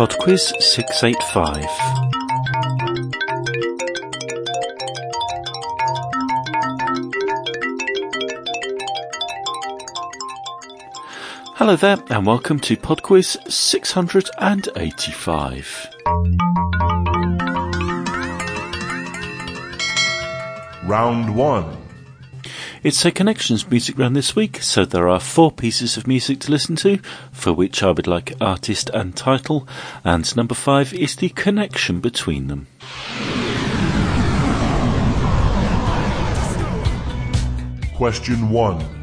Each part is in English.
Podquiz 685. Hello there, and welcome to Podquiz 685. Round 1. It's a Connections music round this week, so there are four pieces of music to listen to, for which I would like artist and title, and number five is the connection between them. Question 1.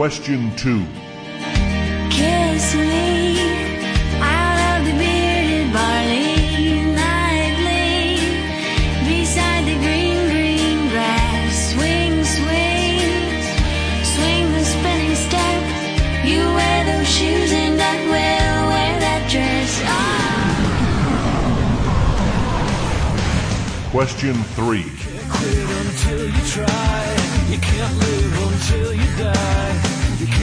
Question 2. Kiss me out of the bearded barley nightly beside the green, green grass. Swing, swing, swing the spinning step. You wear those shoes and I will wear that dress. Ah. Question 3. Quit until you try. You can't live until you die.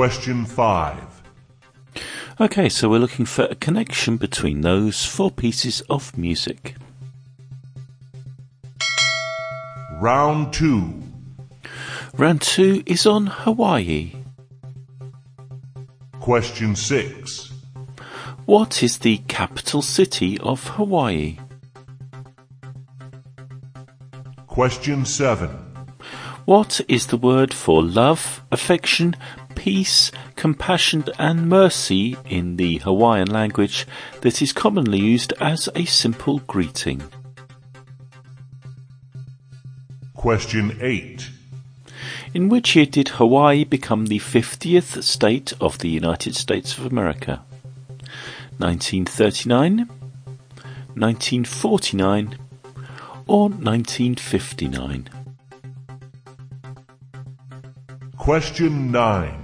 Question 5. Okay, so we're looking for a connection between those four pieces of music. Round 2. Round two is on Hawaii. Question 6. What is the capital city of Hawaii? Question 7. What is the word for love, affection, peace, compassion, and mercy in the Hawaiian language that is commonly used as a simple greeting? Question 8. In which year did Hawaii become the 50th state of the United States of America? 1939, 1949, or 1959? Question 9.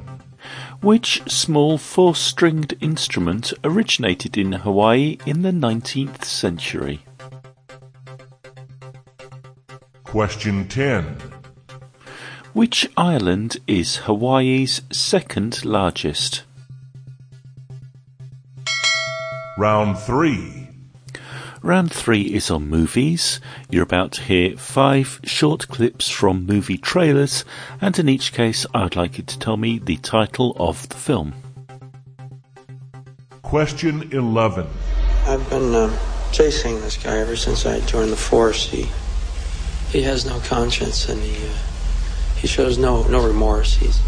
Which small four stringed instrument originated in Hawaii in the 19th century? Question 10. Which island is Hawaii's second largest? Round 3. Round three is on movies. You're about to hear five short clips from movie trailers, and in each case, I'd like you to tell me the title of the film. Question 11. I've been uh, chasing this guy ever since I joined the force. He he has no conscience and he uh, he shows no no remorse. He's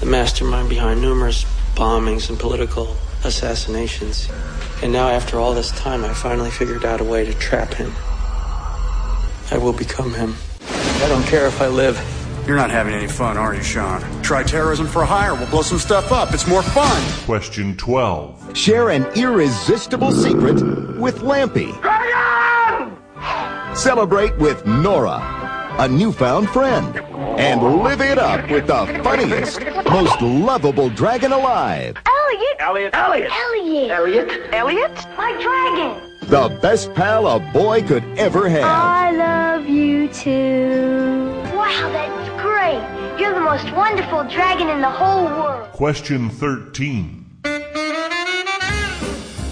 the mastermind behind numerous bombings and political assassinations. And now, after all this time, I finally figured out a way to trap him. I will become him. I don't care if I live. You're not having any fun, are you, Sean? Try terrorism for hire. We'll blow some stuff up. It's more fun. Question 12. Share an irresistible secret with Lampie. Celebrate with Nora, a newfound friend. And live it up with the funniest, most lovable dragon alive. Elliot. Elliot. Elliot. Elliot. Elliot. Elliot. My dragon. the best pal a boy could ever have. I love you too. Wow, that's great. You're the most wonderful dragon in the whole world. Question 13.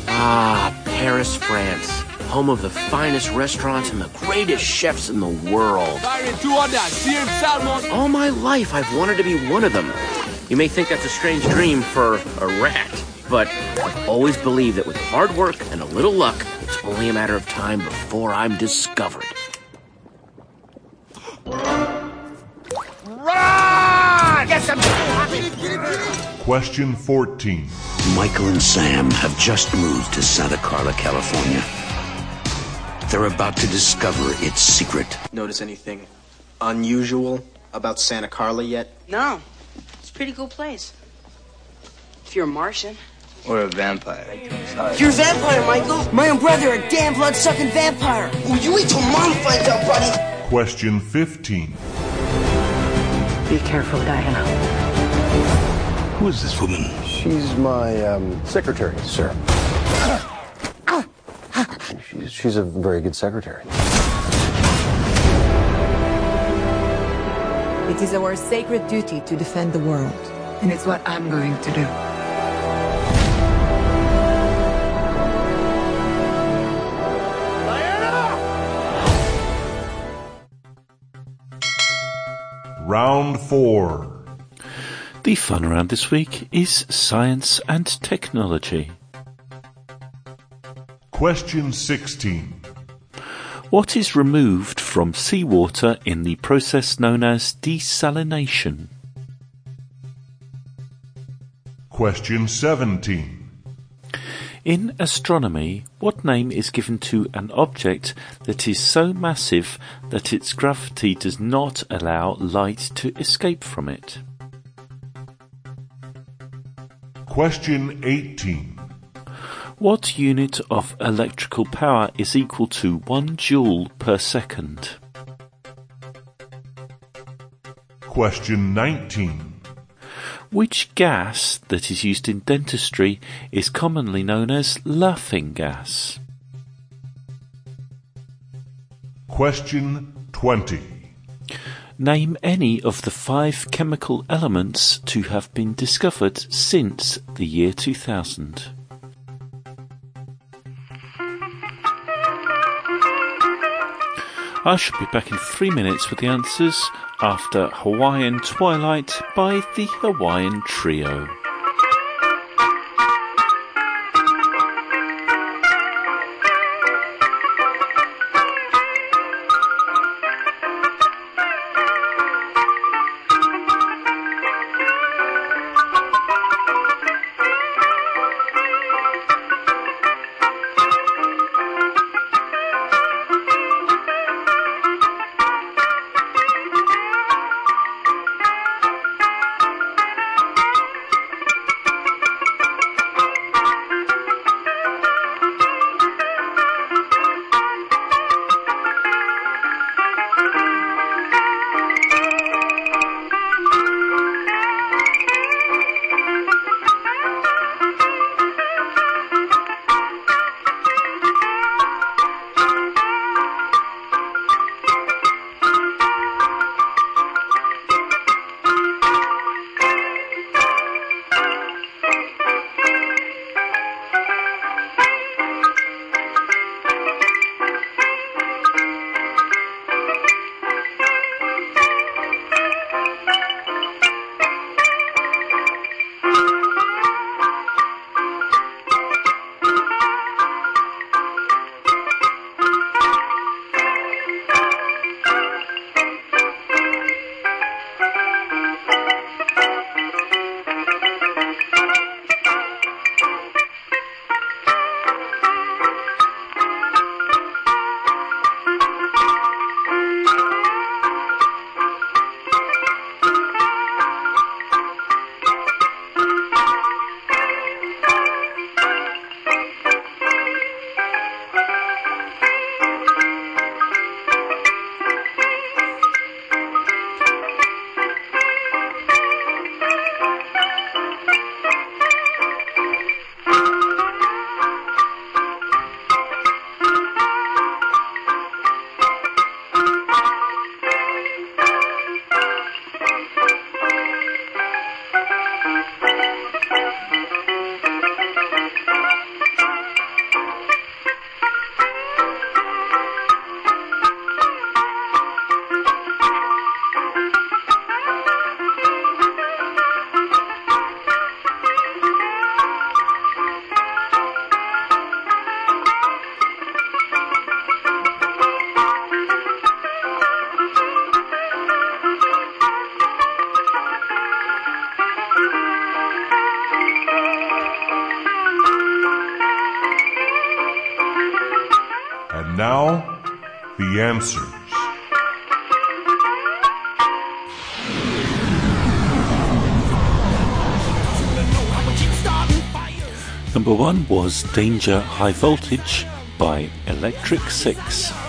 Ah, Paris, France. Home of the finest restaurants and the greatest chefs in the world. All my life, I've wanted to be one of them. You may think that's a strange dream for a rat, but I've always believed that with hard work and a little luck, it's only a matter of time before I'm discovered. Question 14. Michael and Sam have just moved to Santa Carla, California. They're about to discover its secret. Notice anything unusual about Santa Carla yet? No. It's a pretty cool place. If you're a Martian. Or a vampire. You're a vampire, Michael. My own brother, a damn blood-sucking vampire. Oh, you wait till mom finds out, buddy. Question 15. Be careful, Diana. Who is this woman? She's my um, secretary, sir. She's, she's a very good secretary. It is our sacred duty to defend the world. And it's what I'm going to do. Round 4. The fun around this week is science and technology. Question 16. What is removed from seawater in the process known as desalination? Question 17. In astronomy, what name is given to an object that is so massive that its gravity does not allow light to escape from it? Question 18. What unit of electrical power is equal to 1 joule per second? Question 19. Which gas that is used in dentistry is commonly known as laughing gas? Question 20. Name any of the five chemical elements to have been discovered since the year 2000. I shall be back in three minutes with the answers after Hawaiian Twilight by the Hawaiian Trio. The answers. Number one was Danger High Voltage by Electric Six.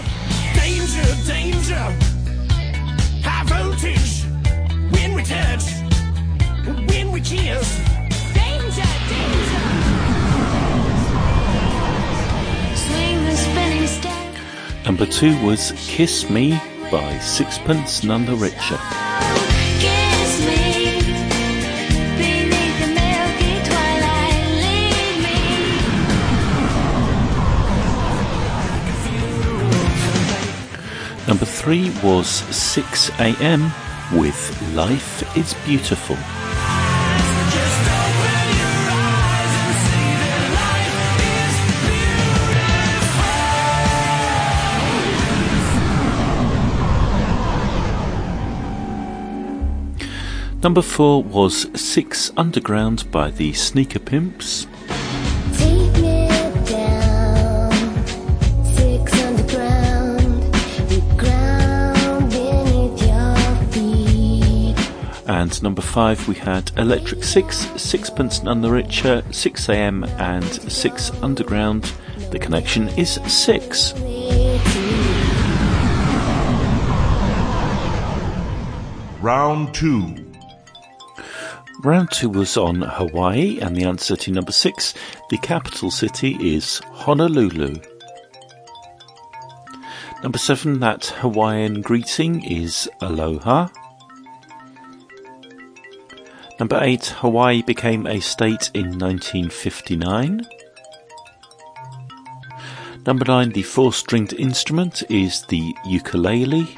Number two was Kiss Me by Sixpence None the Richer. Kiss me beneath the milky twilight. Lead me. Number three was 6 a.m. with Life is Beautiful. Number four was Six Underground by the Sneaker Pimps. Take me down. Six underground. The ground beneath your feet. And number five, we had Electric Six, Sixpence None the Richer, Sixx:A.M., and Six Underground. The connection is six. Round 2. Round two was on Hawaii, and the answer to number six, the capital city is Honolulu. Number seven, that Hawaiian greeting is aloha. Number eight, Hawaii became a state in 1959. Number nine, the four stringed instrument is the ukulele.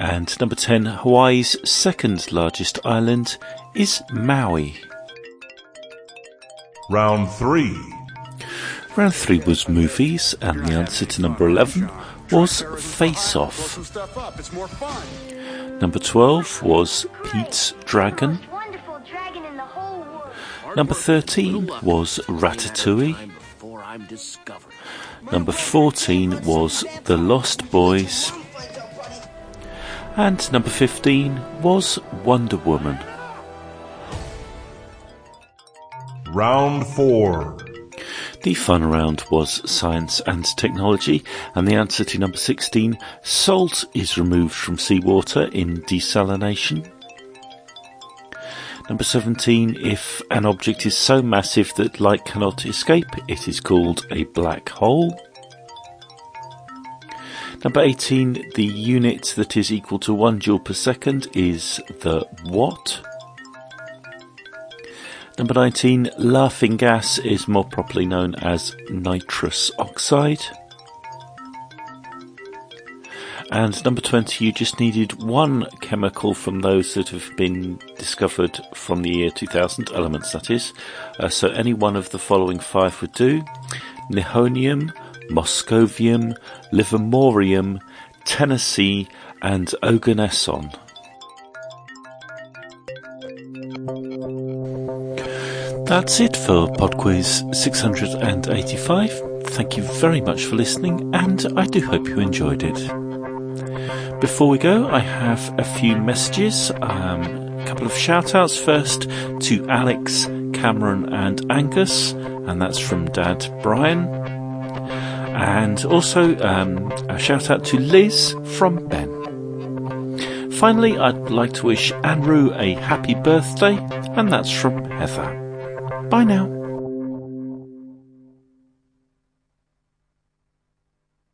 And number 10, Hawaii's second largest island is Maui. Round 3. Round 3 was movies, and the answer to number 11 was Face Off. some stuff up. It's more fun. Number 12 was Pete's Dragon. Number 13 was Ratatouille. Before I'm discovered. Number 14 was The Lost Boys. And number 15 was Wonder Woman. Round 4. The fun round was science and technology, and the answer to number 16 salt is removed from seawater in desalination. Number 17 if an object is so massive that light cannot escape, it is called a black hole. Number 18 the unit that is equal to 1 joule per second is the watt. Number 19, laughing gas is more properly known as nitrous oxide. And number 20, you just needed one chemical from those that have been discovered from the year 2000, elements that is. Uh, so any one of the following five would do. Nihonium, Moscovium, Livermorium, Tennessine, and Oganesson. That's it for PodQuiz 685. Thank you very much for listening, and I do hope you enjoyed it. Before we go, I have a few messages. Um, a couple of shout outs first to Alex, Cameron, and Angus, and that's from Dad Brian. And also um, a shout out to Liz from Ben. Finally, I'd like to wish Andrew a happy birthday, and that's from Heather. Bye now.